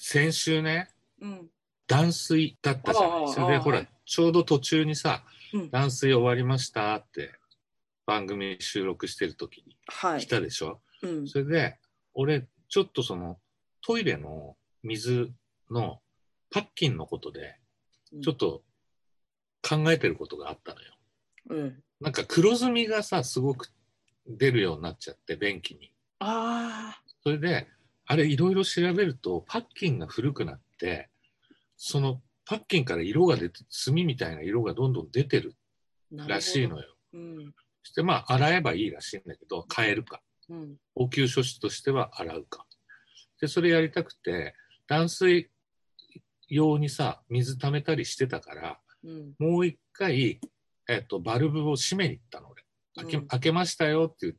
先週ね、うん。断水だったじゃない。ああそれでほらああはい、ちょうど途中にさ、うん断水終わりましたって番組収録してる時に来はい。たでしょ？うん。それで、俺、ちょっとその、トイレの水のパッキンのことで、ちょっと考えてることがあったのよ。うん。なんか黒ずみがさ、すごく出るようになっちゃって、便器に。あそれで、あれいろいろ調べると、パッキンが古くなって、そのパッキンから色が出て、炭みたいな色がどんどん出てるらしいのよ。うん。そしてまあ、洗えばいいらしいんだけど、変えるか。うん。応急処置としては洗うか。で、それやりたくて、断水用にさ、水溜めたりしてたから、うん。もう一回、えっと、バルブを閉めに行ったの、俺。開け,、うん開けましたよっていう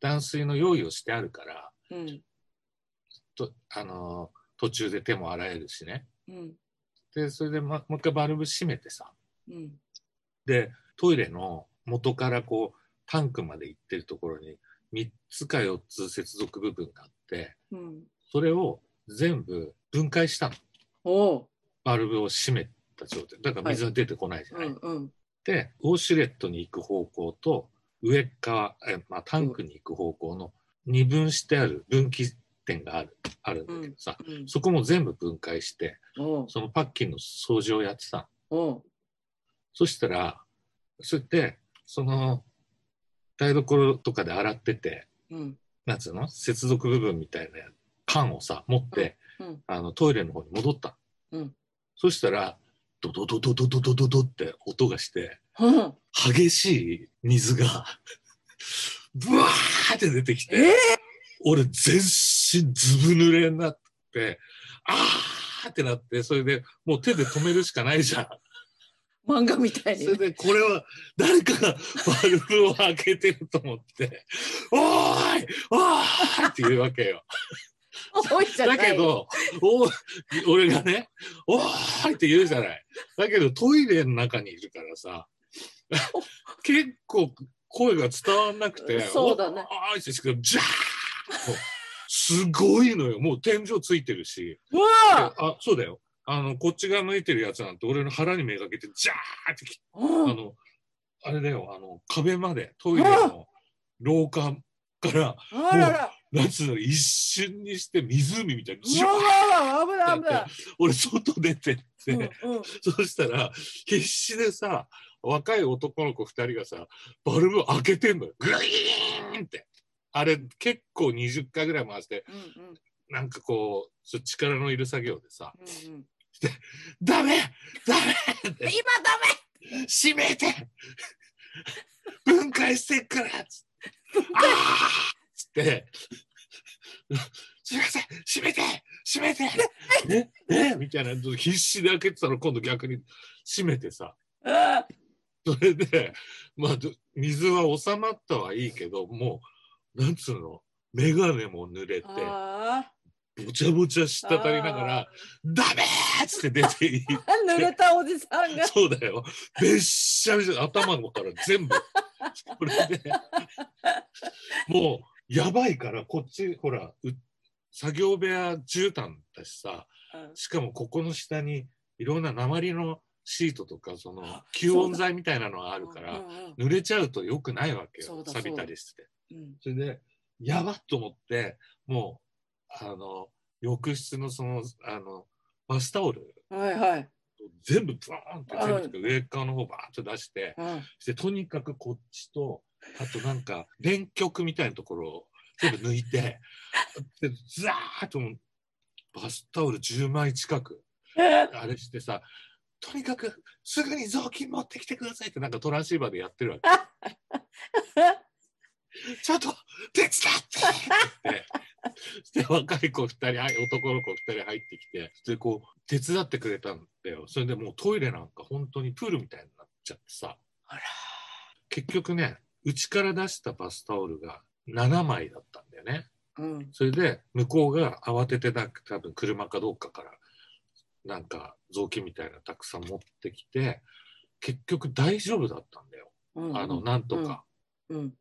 断水の用意をしてあるから、うん。とあのー途中で手も洗えるしね。うん。で、それで、ま、もう一回バルブ閉めてさ、うん。で、トイレの元からこう、タンクまで行ってるところに、3つか4つ接続部分があって、うん。それを全部分解したの。バルブを閉めた状態。だから水が出てこないじゃない。うん。うん。で、ウォシュレットに行く方向と、上側、えまあ、タンクに行く方向の二分してある分岐点がある、あるんだけどさ、うん。そこも全部分解して。そのパッキンの掃除をやってた。そしたら、そして、その、台所とかで洗ってて、うん。なんつうの？接続部分みたいな缶をさ、持って、うん。あの、トイレの方に戻ったの。うん。そしたら、ドドドドドドドドドって音がして、うん。激しい水が、ブワーって出てきえて、俺全身ずぶ濡れになって、あーってなって、それでもう手で止めるしかないじゃん。漫画みたいにそれ。でこれは誰かがバルブを開けてると思って、おーいおーいって言うわけよ。多いじゃないだけ、ど、お俺がね、おーいって言うじゃない。だけどトイレの中にいるからさ、結構声が伝わんなくて、そうだねおーいってしかも、ジャーすごいのよ。もう天井ついてるし。うわあ、そうだよ。あの、こっち側向いてるやつなんて俺の腹にめがけて、ジャーってきうんあの、あれだよ、あの、壁まで、トイレの廊下から、あらら。なんつうの、一瞬にして湖みたいに、ジャー危ない危ない。俺外出てって、うんうんそしたら必死でさ若い男の子2人がさバルブ開けてんのよグイーンってあれ結構20回ぐらい回してうんうん。なんかこうちょ力のいる作業でさうんうん「ダメ！ダメ!」って。今ダ「閉めて分解してっから」つって「ああ!」つって「すいません！閉めて閉めて!」ええみたいな必死で開けてたの今度逆に。閉めてさ。メ。それでまあど水は収まったはいいけどもうなんつうの？眼鏡も濡れてあぼちゃぼちゃ滴りながら「ダメ!」っつって出ていいあ。濡れたおじさんが。そうだよ。べっしゃべしゃ頭のから全部。それでもうやばいからこっちほらう作業部屋絨毯だしさしかもここの下にいろんな鉛のシートとかその吸音材みたいなのがあるからうんうん濡れちゃうと良くないわけよ。錆びたりしてうんそれでやばっと思ってもうあの浴室のそのあのバスタオルはいはい。全部ブーンって全部上側の方バーッと出してうんでとにかくこっちとあとなんか電極みたいなところを全部抜いて でザーッとバスタオル10枚近くあれしてさとにかくすぐに雑巾持ってきてくださいってなんかトランシーバーでやってるわけ。ちょっと手伝って。っ てで若い子2人はい男の子2人入ってきてでこう手伝ってくれたんだよ。それでもうトイレなんか本当にプールみたいになっちゃってさ。あら。結局ねうちから出したバスタオルが7枚だったんだよね。うん。それで向こうが慌ててなんか多分車かどうかからなんか雑巾みたいなのたくさん持ってきて結局大丈夫だったんだよ。うん。あのなんとか、うん。うん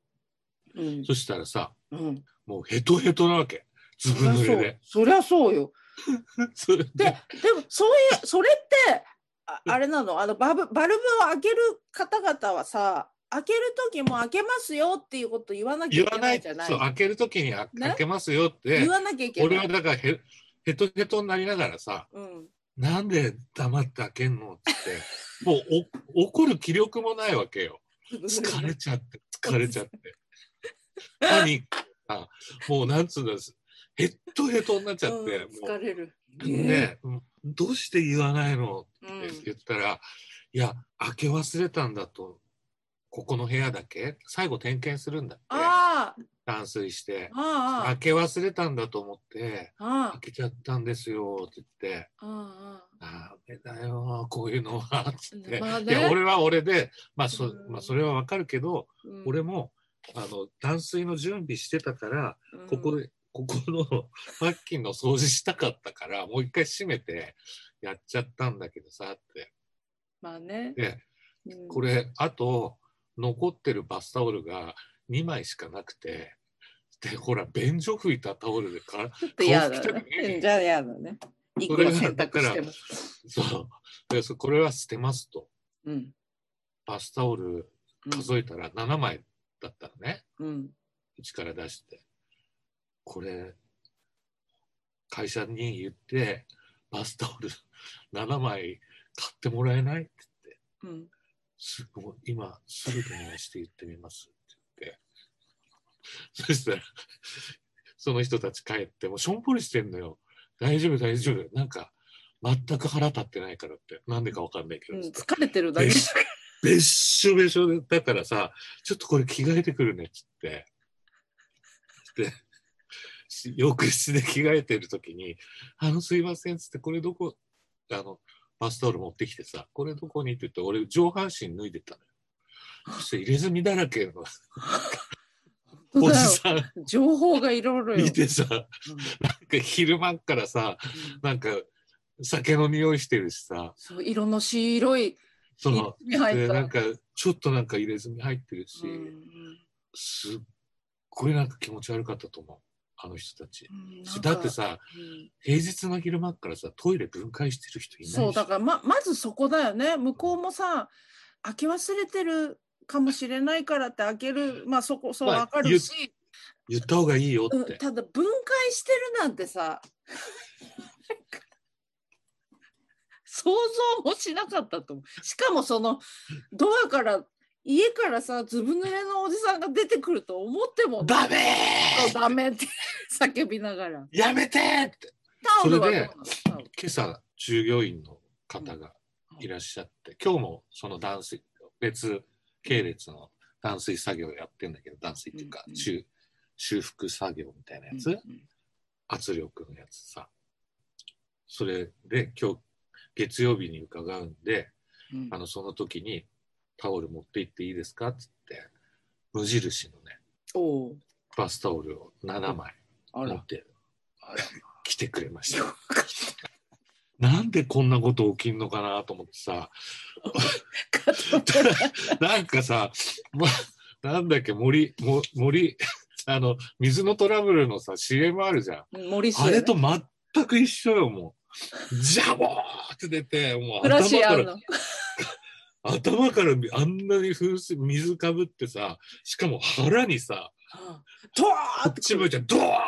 そしたらさうん。もうヘトヘトなわけ。ずぶ濡れで。そりゃそう。よ。で。でもそういうそれってああれなの？あのバブバルブを開ける方々はさ開ける時も開けますよっていうこと言わなきゃいけないじゃない。そう開ける時にあね？開けますよって。言わなきゃいけ俺はない。だからへヘトヘトになりながらさうん、なんで黙って開けんのって。もうお怒る気力もないわけよ。疲れちゃって疲れちゃって パニックがもうなんつうんです。ヘッドヘトになっちゃって、うんも疲れる。うね、うんどうして言わないの？うん。って言ったら、いや開け忘れたんだと。ここの部屋だけ？最後点検するんだって。あ断水して。開け忘れたんだと思って開けちゃったんですよって言って。ああダメだよこういうのは。っつって、まあね。いや俺は俺でまあそ,、うん。まあ、それはわかるけど、うん。俺もあの断水の準備してたから、うんここでここのパッキンの掃除したかったからもう一回閉めてやっちゃったんだけどさってまあね。でうんこれあと残ってるバスタオルが2枚しかなくてでほら便所拭いたタオルでかちょっと嫌だねね。じゃあ嫌だね。いくら洗濯しても。そうでそこれは捨てますとうん。バスタオル数えたら7枚だったのね。うん。うちから出して。これ会社に言ってバスタオル7枚買ってもらえないって言って。うん。すごい今すぐ電話して言ってみますって言って。そしたらその人たち帰ってもうしょんぼりしてんのよ。大丈夫大丈夫。なんか全く腹立ってないからって。なんでかわかんないけど、うん疲れてるだけべっしょべしょでだからさちょっとこれ着替えてくるねっつってでし浴室で着替えてる時に「あのすいません」っつってこれどこあのバスタオル持ってきてさ「これどこに?」って言って俺上半身脱いでたのよ。そして入れ墨だらけのおじさん情報がいろいろよい。てさなんか昼間っからさうんなんか酒の匂いしてるしさそう色の白いその。でなんかちょっとなんか入れ墨入ってるし、うんすっごいなんか気持ち悪かったと思うあの人たち。だってさうん平日の昼間っからさトイレ分解してる人いないしそうだからままずそこだよね向こうもさ開け忘れてるかもしれないからって開けるまあそこそうまあわかるし、言った方がいいよって。うんただ分解してるなんてさ想像もしなかったと思う。しかもそのドアから家からさずぶ濡れのおじさんが出てくると思ってもダメそうダメって。叫びながら。ーやめてーって。タオル今朝従業員の方がいらっしゃって、今日もその断水別系列の断水作業やってんだけど断水っていうか、うんうん修修復作業みたいなやつ、うん。圧力のやつさ。それで今日月曜日に伺うんでうん。あのその時にタオル持って行っていいですか？っつって無印のねおう。バスタオルを7枚持って来てくれました。なんでこんなこと起きんのかなと思ってさ。なんかさ、ま、なんだっけ森も森あの水のトラブルのさ CM あるじゃん。森氏あれと全く一緒よもう。ジャボーって出てもう頭から頭からあんなに風水水かぶってさしかも腹にさドワーってち向いてドワ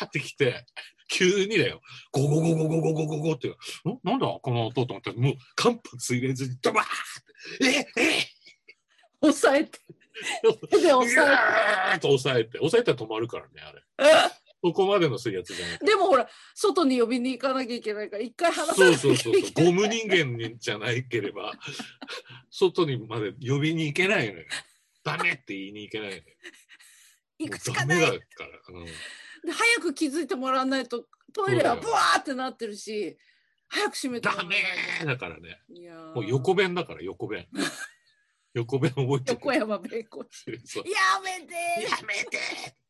ーってきて急にだよ。ゴゴゴゴゴゴゴゴゴって。ん？なんだこの音と思ったらもう間髪入れずにドバーって。ええ押さえて。手でえ押さーっと押さえて。押さえたら止まるからねあれ。えてそこまでの水圧じゃないでもほら外に呼びに行かなきゃいけないから一回離さそうなきゃい。うそそうそう。ゴム人間じゃないければ外にまで呼びに行けないのよ。ダメって言いに行けないのよ。行くしかない。だから、うん。で早く気づいてもらわないとトイレはブワーってなってるし早く閉めて。もらダわないメだからね。いやー。もう横弁だから横弁。横弁覚えて横山弁護士。やめてやめて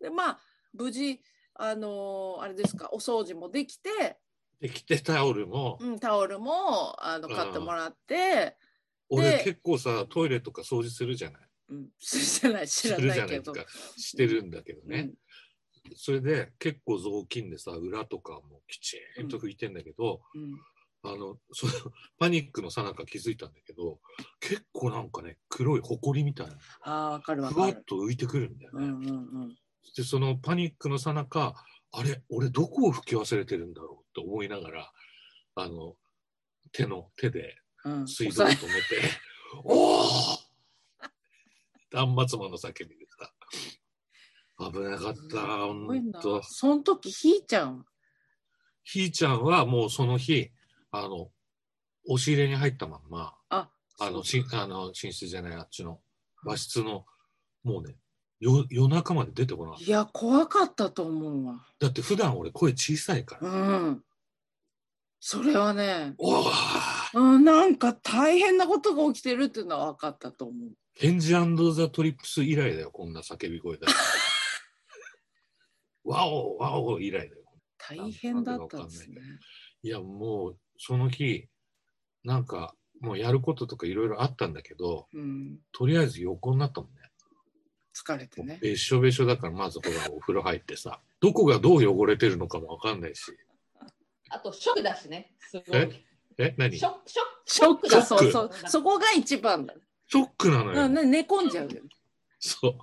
でまあ無事あのーあれですかお掃除もできて、で着てタオルも、うん、タオルもあのうん。買ってもらって、俺で結構さトイレとか掃除するじゃない？うん、してない知らするないけど。じゃないですか。してるんだけどね、それで結構雑巾でさ裏とかもきちんと拭いてんだけど、うん。あのそのパニックのさなか気づいたんだけど結構なんかね黒い埃みたいなああわかるわふわっかる。と浮いてくるんだよね。うんうんうん。でそのパニックのさなかあれ俺どこを拭き忘れてるんだろうと思いながらあの手の手でうん、水道を止めて「おお!」断末魔の叫びでさ危なかったほんと。その時ひーちゃんひーちゃんはもうその日あの押し入れに入ったまんまああのしあの寝室じゃないあっちの和室のもうねよ夜中まで出てこなかったいや怖かったと思うわ。だって普段俺声小さいから、うん。それはね、おおうん、なんか大変なことが起きてるっていうのは分かったと思う。ケンジザ・トリップス以来だよこんな叫び声だ ワオワオ以来だよ大変だったんですね。いやもうその日なんかもうやることとかいろいろあったんだけどうん、とりあえず横になったもんね疲れてね。べっしょべしょだからまずほらお風呂入ってさどこがどう汚れてるのかもわかんないし。あとショックだしね。すごい。え？何？ショショック、ショック、ショックだ、そうそう。そこが一番だ。ックなのよ、うん、ね寝込んじゃうよ。ね。そう。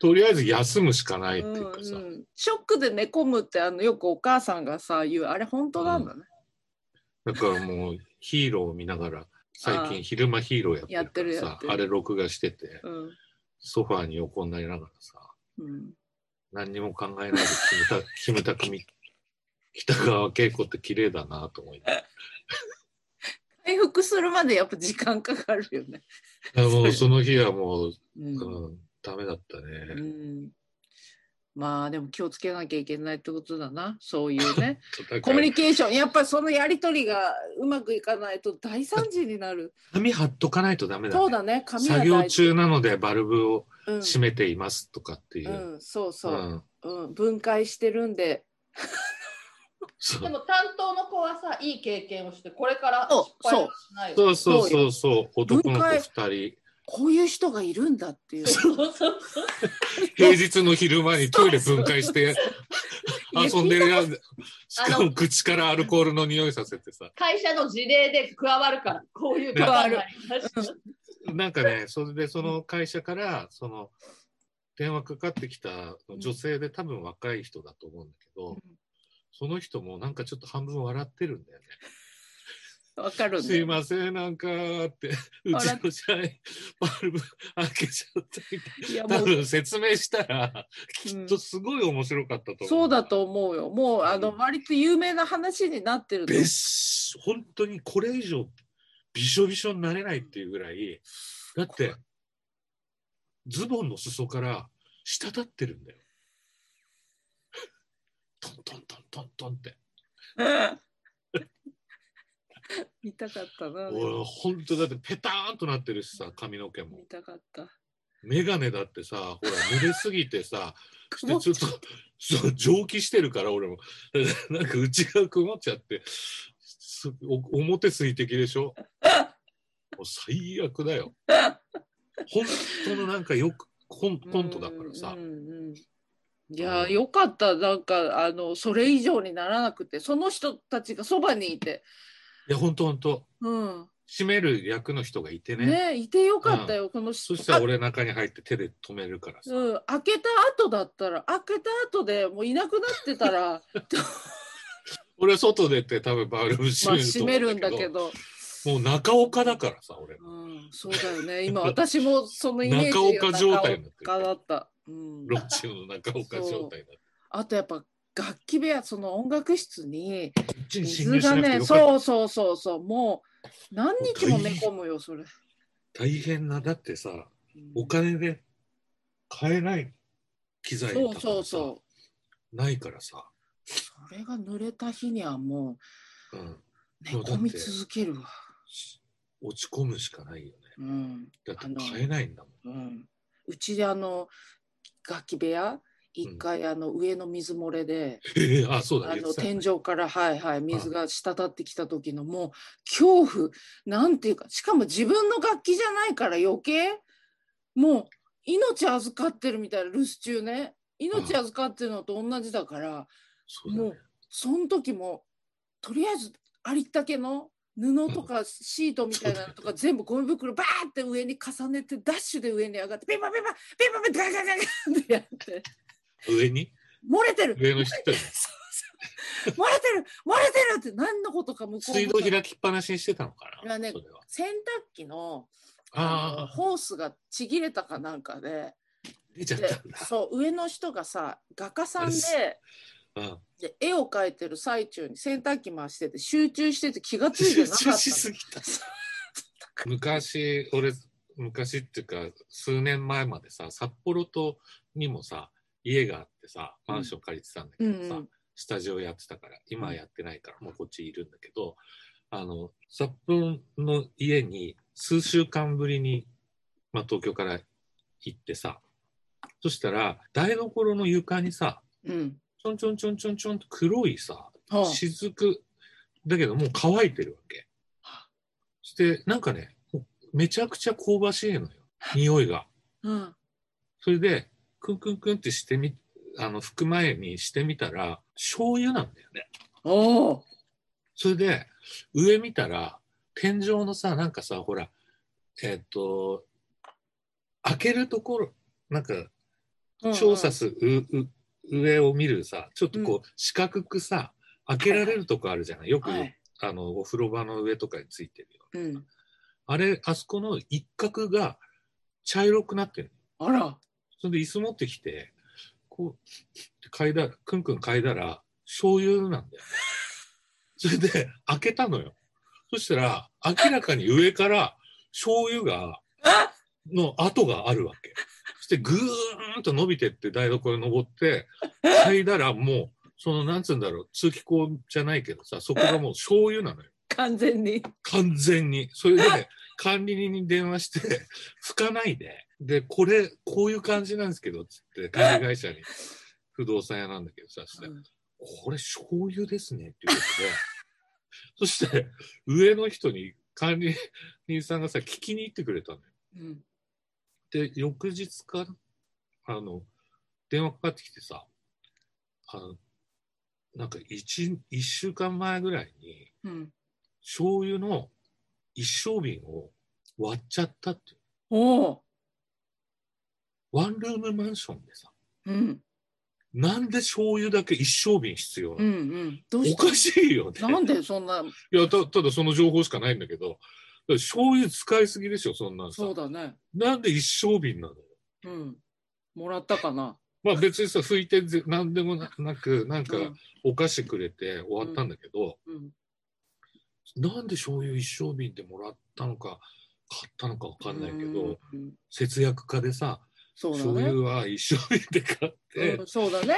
とりあえず休むしかないってうんいうかさ、うん、ショックで寝込むってあのよくお母さんがさ言う。あれ本当なんだね。だからもうヒーローを見ながら最近昼間ヒーローやってるからさやってるやってる。あれ録画してて。うんソファーに横になりながらさうん、何にも考えないでキムタ キムタクみ北川景子って綺麗だなと思い回復するまでやっぱ時間かかるよね。あもうその日はもう、うんうん、ダメだったうね。ん、まあでも気をつけなきゃいけないってことだな。そういうね。コミュニケーション。やっぱりそのやり取りがうまくいかないと大惨事になる。紙貼っとかないとダメだね。そうだね。紙は作業中なのでバルブをうん閉めていますとかっていう。うん、そうそう、うん。うん、分解してるんで。でも担当の子はさ、いい経験をして、これからそう失敗はしないよそう。そうそうそう男の子分解。2人こういう人がいるんだっていう。そうそうそう。平日の昼間にトイレ分解して遊んでるやつしかも口からアルコールの匂いさせてさ会社の事例で加わるから、こういう加わるなんかねそれでその会社からその電話かかってきた女性で多分若い人だと思うんだけど、うんその人もなんかちょっと半分笑ってるんだよね。わかるんすいませんなんかってうちの社員バルブ開けちゃったみたい多分説明したらきうんっとすごい面白かったと思う。そうだと思うよ。もうあの割と有名な話になってるとべっし本当にこれ以上びしょびしょになれないっていうぐらいだってズボンの裾から滴ってるんだよ。トントントントントンって。見たかったな。俺本当だってペターンとなってるしさ髪の毛も。見。たかった。メガネだってさほら濡れすぎてさ ちょっとそう蒸気してるから俺も。なんか内側曇っちゃって。すお表水滴でしょ？もう最悪だよ。本当のなんかよくコンコントだからさ。うんうんうんいやーよかった。なんかあのそれ以上にならなくてその人たちがそばにいて、いや本当本当。うん、締める役の人がいてね。ねいてよかったよ、この人。そしたら俺中に入って手で止めるからさ、うん、開けた後だったら開けた後でもういなくなってたら 俺外出て多分バルブま閉閉めるんんだけど、どもう中岡だからさ俺うん、そうだよね。今私もそのイメージ中岡状態になってる中岡だった、うん、ロッチの中岡状態だあとやっぱ楽器部屋その音楽室に水がねそうそうそうそう。もう何日も寝込むよそれ、大変なだってさうん。お金で買えない機材そうそうそう。ないからさ、それが濡れた日にはもうん、う寝込み続けるわ、落ち込むしかないよね。うん。だって買えないんだもん。うん、うちであの楽器部屋一回あの上の水漏れで、ええあそうだ。あの天井からはいはい水が滴ってきた時のもう恐怖。なんていうかしかも自分の楽器じゃないから余計もう命預かってるみたいな留守中ね。命預かってるのと同じだから、もうその時もとりあえずありったけの布とかシートみたいなのとか全部ゴミ袋バーって上に重ねてダッシュで上に上がってピンパピンパピンパピンパガガガガってやって上に？漏れてる。上の人に？そうそう。漏れてる。漏れてるって何のことか向こうも。水道開きっぱなしにしてたのかな？ねそれは。洗濯機のあホースがちぎれたかなんかで。出ちゃっでたそう上の人がさ画家さんでうん。で絵を描いてる最中に洗濯機回してて集中してて気がついてなかった昔俺昔っていうか数年前までさ札幌とにもさ家があってさマンション借りてたんだけどさ、うんうん。スタジオやってたから今はやってないからもうこっちいるんだけどあの札幌の家に数週間ぶりに、まあ、東京から行ってさそしたら台所の床にさうん。ちょんちょんちょんちょんちょんと黒いさはあ。雫だけどもう乾いてるわけ。そしてなんかねめちゃくちゃ香ばしいのよ匂いが。うん。それでクンクンクンってしてみあの拭く前にしてみたら醤油なんだよね。おおそれで上見たら天井のさなんかさほらえっ、と開けるところなんか調査す、うう上を見るさちょっとこう四角くさ開けられるとこあるじゃない。よく、はいあのお風呂場の上とかについてるようん。あれあそこの一角が茶色くなってる。あらそれで椅子持ってきてこう嗅いだらくんくん嗅いだら醤油なんだよ。それで開けたのよ。そしたら明らかに上から醤油がの跡があるわけ。そしてぐーんと伸びてって台所に登って嗅いだらもうそのなんつうんだろう通気口じゃないけどさそこがもう醤油なのよ。完全に。完全に。それで、管理人に電話して、拭かないで。で、これ、こういう感じなんですけど、つって、管理会社に、不動産屋なんだけどさ、してうん。これ醤油ですね、っていうことで、そして、上の人に管理人さんがさ、聞きに行ってくれたのよ。うん。で、翌日かなあの、電話かかってきてさ、あの、なんか一、一週間前ぐらいに、うん。醤油の一升瓶を割っちゃったっていう。おおワンルームマンションでさうん。なんで醤油だけ一升瓶必要なの、うんうん。おかしいよね。なんでそんな？いやたただその情報しかないんだけど醤油使いすぎでしょそんなんさ。そうだね。なんで一升瓶なのよ？うん。もらったかな？まあ別にさ拭いてぜ何でもななくなんかうん。お菓子くれて終わったんだけど、うんなんで醤油一升瓶でもらったのか買ったのかわかんないけど、うん。節約家でさそうだ醤ね油は一升瓶で買って、うんそうだね。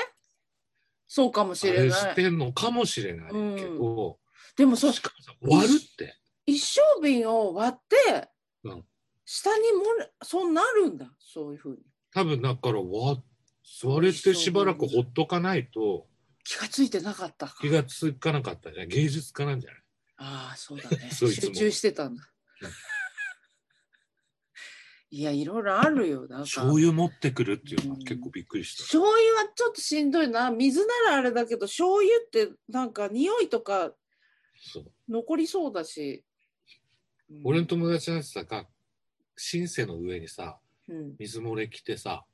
そうかもしあれない。てんのかもしれないけど、でもそうしか割るって。一升瓶を割って、うん。下にもれそうなるんだそういうふうに。多分だから割割れてしばらくほっとかないと気がついてなかったか。気がつかなかったじゃん。芸術家なんじゃない？ああそうだね。集中してたんだ。うんいやいろいろあるよなんか。醤油持ってくるっていうのはうん。結構びっくりした、醤油はちょっとしんどいな。水ならあれだけど醤油ってなんか匂いとかそう。残りそうだし、うん。俺の友達なんてさがシンセの上にさうん。水漏れ来てさ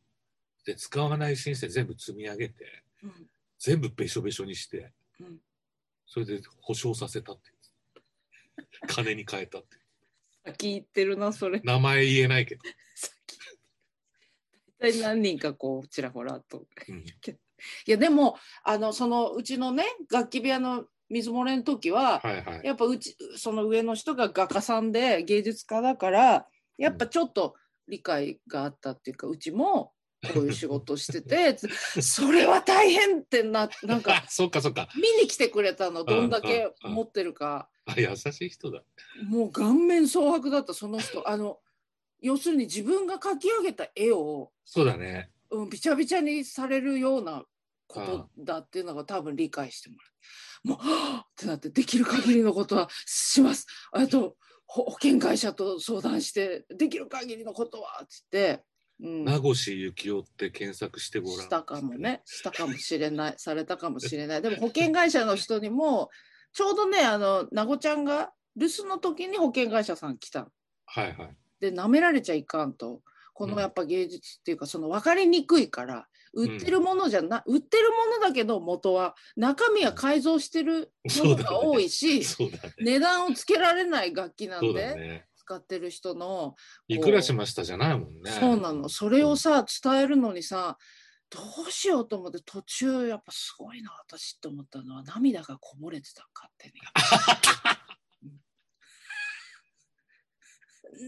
で使わないシンセ全部積み上げてうん。全部べしょべしょにして、うん。それで保証させたって金に変えたって。先言ってるなそれ。名前言えないけど、大体何人かこうちらほらと。うん。いやでもあのそのうちのね楽器部屋の水漏れの時は、はいはい。やっぱうちその上の人が画家さんで芸術家だからやっぱちょっと理解があったっていうかうちもこういう仕事してて それは大変ってななんか あそっかそっか。見に来てくれたのどんだけ持ってるかあ優しい人だ。もう顔面蒼白だったその人。あの要するに自分が描き上げた絵を、そうだね。うん、びちゃびちゃにされるようなことだっていうのが多分理解してもらう。もうはぁってなってできる限りのことはします。あとほ保険会社と相談してできる限りのことはって言って。うん。名越幸雄って検索してごらん。したかもね。したかもしれない。されたかもしれない。でも保険会社の人にもちょうどねあのなごちゃんが留守の時に保険会社さん来たのはいはい。で舐められちゃいかんとこのうんやっぱ芸術っていうかその分かりにくいから売ってるものじゃな、売ってるものだけど元は中身は改造してるものが多いし、そうだね。値段をつけられない楽器なんで、ね。使ってる人のいくらしましたじゃないもんね。そうなのそれをさ伝えるのにさどうしようと思って途中やっぱすごいな私って思ったのは涙がこぼれてた勝手に。うん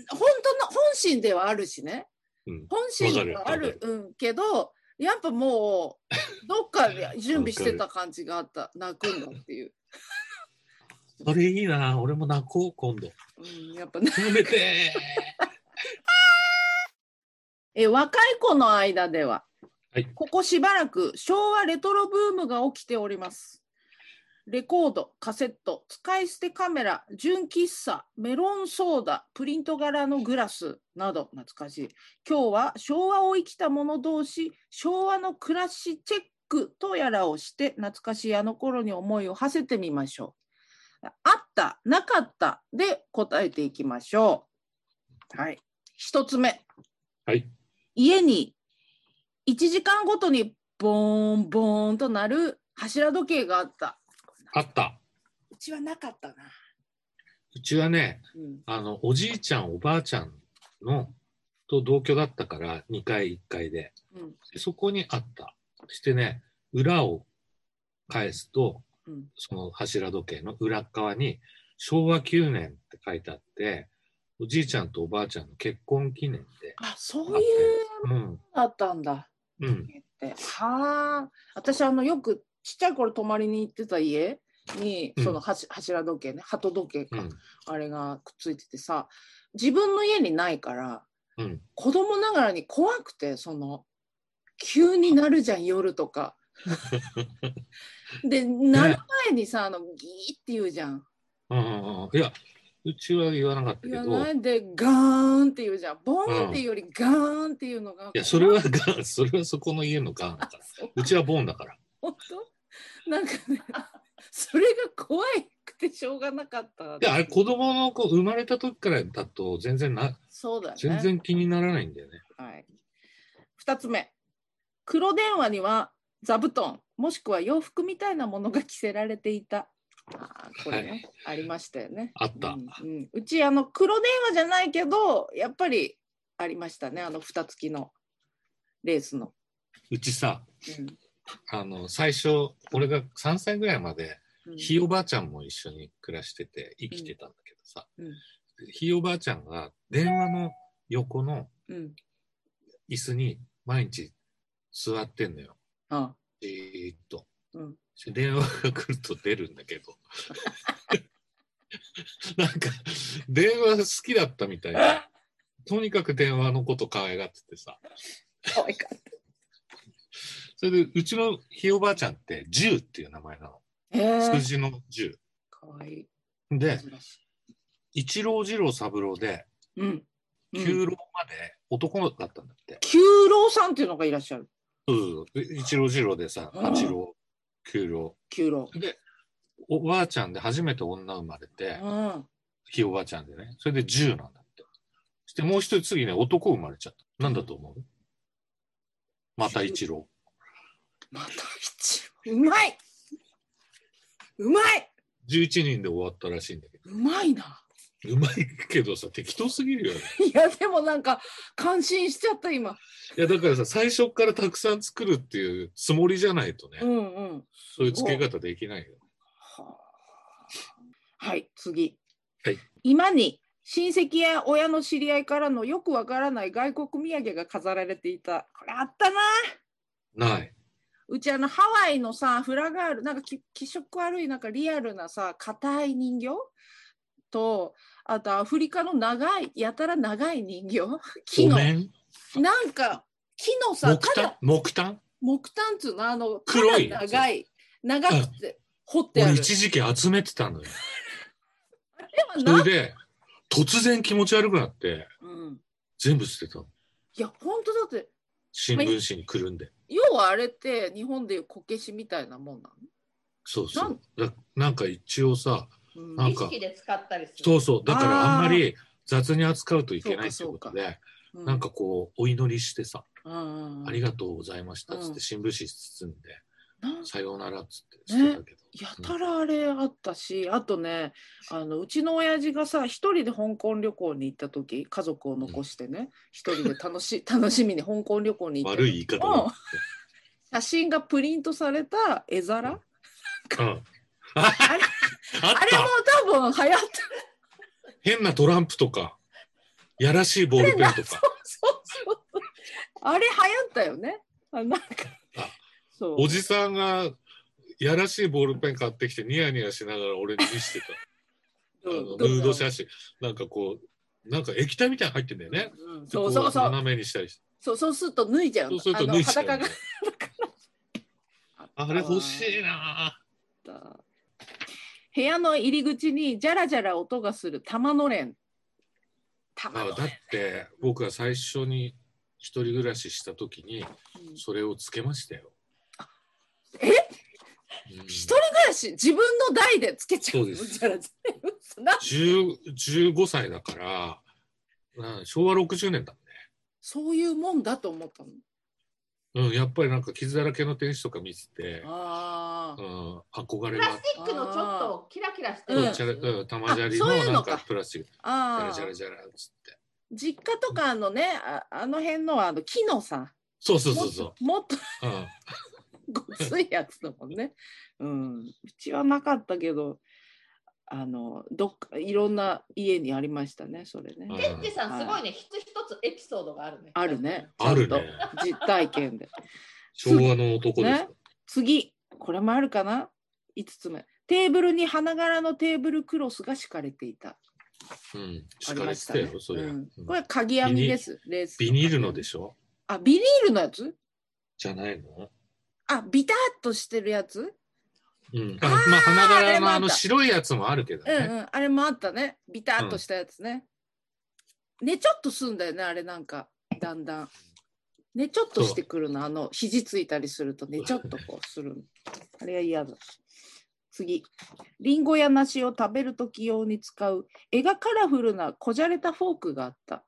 本当の本心ではあるしねうん。本心ではあるわうん、けどやっぱもうどっかで準備してた感じがあった 泣くんだっていう、それいいな。俺も泣こう、今度。うん、やっぱねやめて え若い子の間では、はいここしばらく昭和レトロブームが起きております。レコード、カセット、使い捨てカメラ、純喫茶、メロンソーダ、プリント柄のグラスなど懐かしい。今日は昭和を生きた者同士、昭和の暮らしチェックとやらをして懐かしいあの頃に思いを馳せてみましょう。あった、なかったで答えていきましょう。はい。一つ目。はい。家に1時間ごとにボーンボーンとなる柱時計があった。あった。うちはなかったな。うちはね、うん、あの、おじいちゃん、おばあちゃんの、と同居だったから、2階、1階で。うん、でそこにあった。そしてね、裏を返すと、うん。その柱時計の裏っ側に、昭和9年って書いてあって、おじいちゃんとおばあちゃんの結婚記念で。あ、そうあっいうてうん。のあったんだ。うん。はあ。私あのよくちっちゃい頃泊まりに行ってた家に、うんそのはし柱時計ね、鳩時計か、うん。あれがくっついててさ、自分の家にないから、うん。子供ながらに怖くてその急になるじゃん夜とか。でなる前にさあのギーって言うじゃん。うんうんうん。いや、うちは言わなかったけど、ないでガーンって言うじゃん。ボーンっていうよりガーンっていうのが。いや、それはが、それはそこの家のガンだから。そううちはボンだから。本当？なんかねそれが怖くてしょうがなかった。いや、あれ子供の子生まれた時からだと全然な、そうだね。全然気にならないんだよね。はい。二つ目。黒電話には座布団、もしくは洋服みたいなものが着せられていた。これね、ありましたよね。あった。うんうんうちあの黒電話じゃないけどやっぱりありましたねあの蓋付きのレースの。うちさ、うんあの、最初、俺が3歳ぐらいまで、うんひいおばあちゃんも一緒に暮らしてて生きてたんだけどさ、うんひいおばあちゃんが電話の横のうん椅子に毎日座ってんのよ。あえーっと。うんで電話が来ると出るんだけど。なんか、電話好きだったみたいで、とにかく電話のこと可愛がっててさ。可愛かった。それで、うちのひいおばあちゃんって10っていう名前なの。えー、数字の10。かわいい。で、一郎二郎三郎で、いうん。九郎まで男の子だったんだって。九郎さんっていうのがいらっしゃる。そうそうそう一郎二郎でさ、うん八郎、九郎。九郎。で、おばあちゃんで初めて女生まれて、うん。ひいおばあちゃんでね。それで10なんだって。そしてもう一人次ね、男生まれちゃった。なんだと思う？また一郎。また一郎。うまいうまい11人で終わったらしいんだけど。うまいな。うまいけどさ、適当すぎるよね。いやでもなんか感心しちゃった今。いや、だからさ、最初からたくさん作るっていうつもりじゃないとね、うんうん。そういう付け方できないよ。はあはい次。はい今に親戚や親の知り合いからのよくわからない外国土産が飾られていた。これあったな。ない。うちあのハワイのさフラガールなんかき気色悪いなんかリアルなさ硬い人形とあとアフリカの長いやたら長い人形。木の。なんか木のさ木炭？木炭？木炭っつうの？あの黒い長い長くて掘ってある。俺一時期集めてたのよ。それで、突然気持ち悪くなって、うん。全部捨てたの。いや本当だって新聞紙にくるんで。要はあれって日本でいうこけしみたいなもんなそうそう。だなんか一応さ、なんか意識で使ったりする。そうそう。だからあんまり雑に扱うといけないっていうことで、うなんか、こう、お祈りしてさ、うんうんありがとうございましたっつっうん。て新聞紙包んで、さようならっつってしてたけど。やたらあれあったし、あとねあのうちの親父がさ一人で香港旅行に行った時家族を残してね一、人で楽し 楽しみに香港旅行に行った悪い言い方 写真がプリントされた絵皿、うん。ああれあれもた多分流行った変なトランプとか、やらしいボールペンとか、そうそうそう。あれ流行ったよね。あなんか。あそう。おじさんがやらしいボールペン買ってきてニヤニヤしながら俺に見せてた。あのうんヌード写真。なんかこう、なんか液体みたいなの入ってんだよね。うん。でそうそうそう。こ斜めにしたりして。そうそうすると脱いじゃうの。そうすると脱いちゃうあれ欲しいな部屋の入り口にジャラジャラ音がする玉のれん。玉のれん。あだって僕が最初に一人暮らしした時にうん。それをつけましたよ。え？うん。一人暮らし？自分の代でつけちゃうそうです。ジャラジャラ。な10 15歳だから、うん昭和60年だね。そういうもんだと思ったのうん、やっぱりなんか傷だらけの天使とか見てて、ああうん、憧れプラがあっスチックのちょっとキラキラしてうんるやつ。て、うん、玉砂利あそういうのなんのかかプラスチック、ジャあラジャラあジャラっつって。実家とかのねああの辺のはあの木のさ。そうそうもっそう。そともっとう。うん。ごついやつだもんね。うん、うちはなかったけど、あのどっかいろんな家にありましたね、それね。うんテッチさんすごいね、一つ一つエピソードがあるね。あるね。あるね。実体験で。昭和の男ですね。次、これもあるかな ?5 つ目。テーブルに花柄のテーブルクロスが敷かれていた。うん。あ敷かれてたよ、それ。うんうんこれ鍵編みです。レースビニールのでししょ？あ、ビニールのやつ？じゃないの？あ、ビタッとしてるやつ？うん。あまあ、花あ柄のあのれもあった白いやつもあるけどね。うんうん、あれもあったね。ビタッとしたやつね。ねちょっとすんだよね、あれなんか、だんだん。ねちょっとしてくるの、あの、肘ついたりするとねちょっとこうするの。あれは嫌だ。次。リンゴや梨を食べるとき用に使う絵がカラフルなこじゃれたフォークがあった。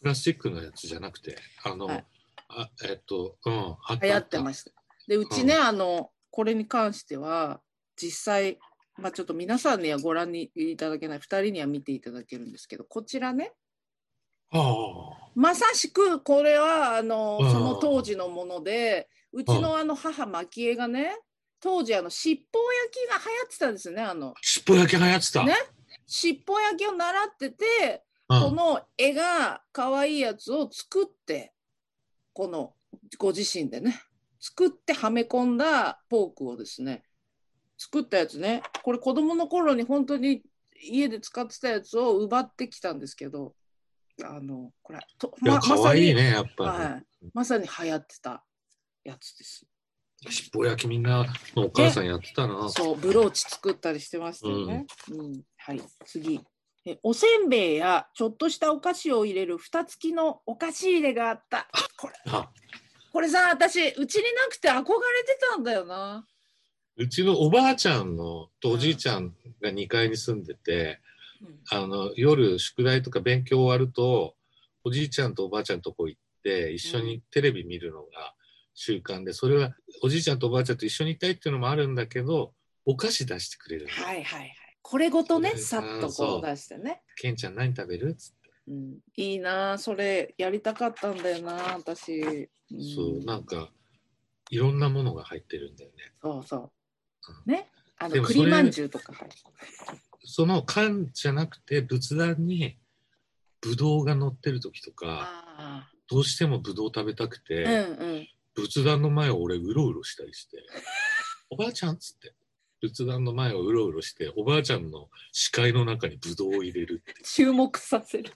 プラスチックのやつじゃなくて、あの、はいあえっと、うん、あった流行ってましした。で、うちね、うんあの、これに関しては、実際、まあちょっと皆さんにはご覧にいただけない、2人には見ていただけるんですけど、こちらね。まさしくこれはあのうん。その当時のものでうちのあの母蒔絵がね当時あの七宝焼きが流行ってたんですよねあの。尻尾焼き流行ってた。ね。七宝焼きを習っててうん。この絵が可愛いやつを作ってこのご自身でね作ってはめ込んだポークをですね作ったやつねこれ子供の頃に本当に家で使ってたやつを奪ってきたんですけどあのこれといや、可愛いねね、やっぱはい、まさに流行ってたやつです。り。尻尾焼きみんなのお母さんやってたな。そう、ブローチ作ったりしてましたよね。うん、はい、次。えおせんべいやちょっとしたお菓子を入れる蓋付きのお菓子入れがあった。これ、あこれさ、私、うちになくて憧れてたんだよな。うちのおばあちゃんのとおじいちゃんが2階に住んでて、あの夜宿題とか勉強終わるとおじいちゃんとおばあちゃんのとこ行って一緒にテレビ見るのが習慣でそれはおじいちゃんとおばあちゃんと一緒にいたいっていうのもあるんだけどお菓子出してくれるのはいはいはい。これごとね、さっとこう出してね。ケンちゃん何食べるっつって、うん、いいなあそれやりたかったんだよな、私。うんそうなんかいろんなものが入ってるんだよねそうそうう。ね？あの栗まんじゅうとか入ってその缶じゃなくて仏壇にぶどうが乗ってる時とかあどうしてもぶどう食べたくて、あ。うんうん。仏壇の前を俺うろうろしたりして「おばあちゃん」っつって仏壇の前をうろうろしておばあちゃんの視界の中にブドウを入れる 注目させる。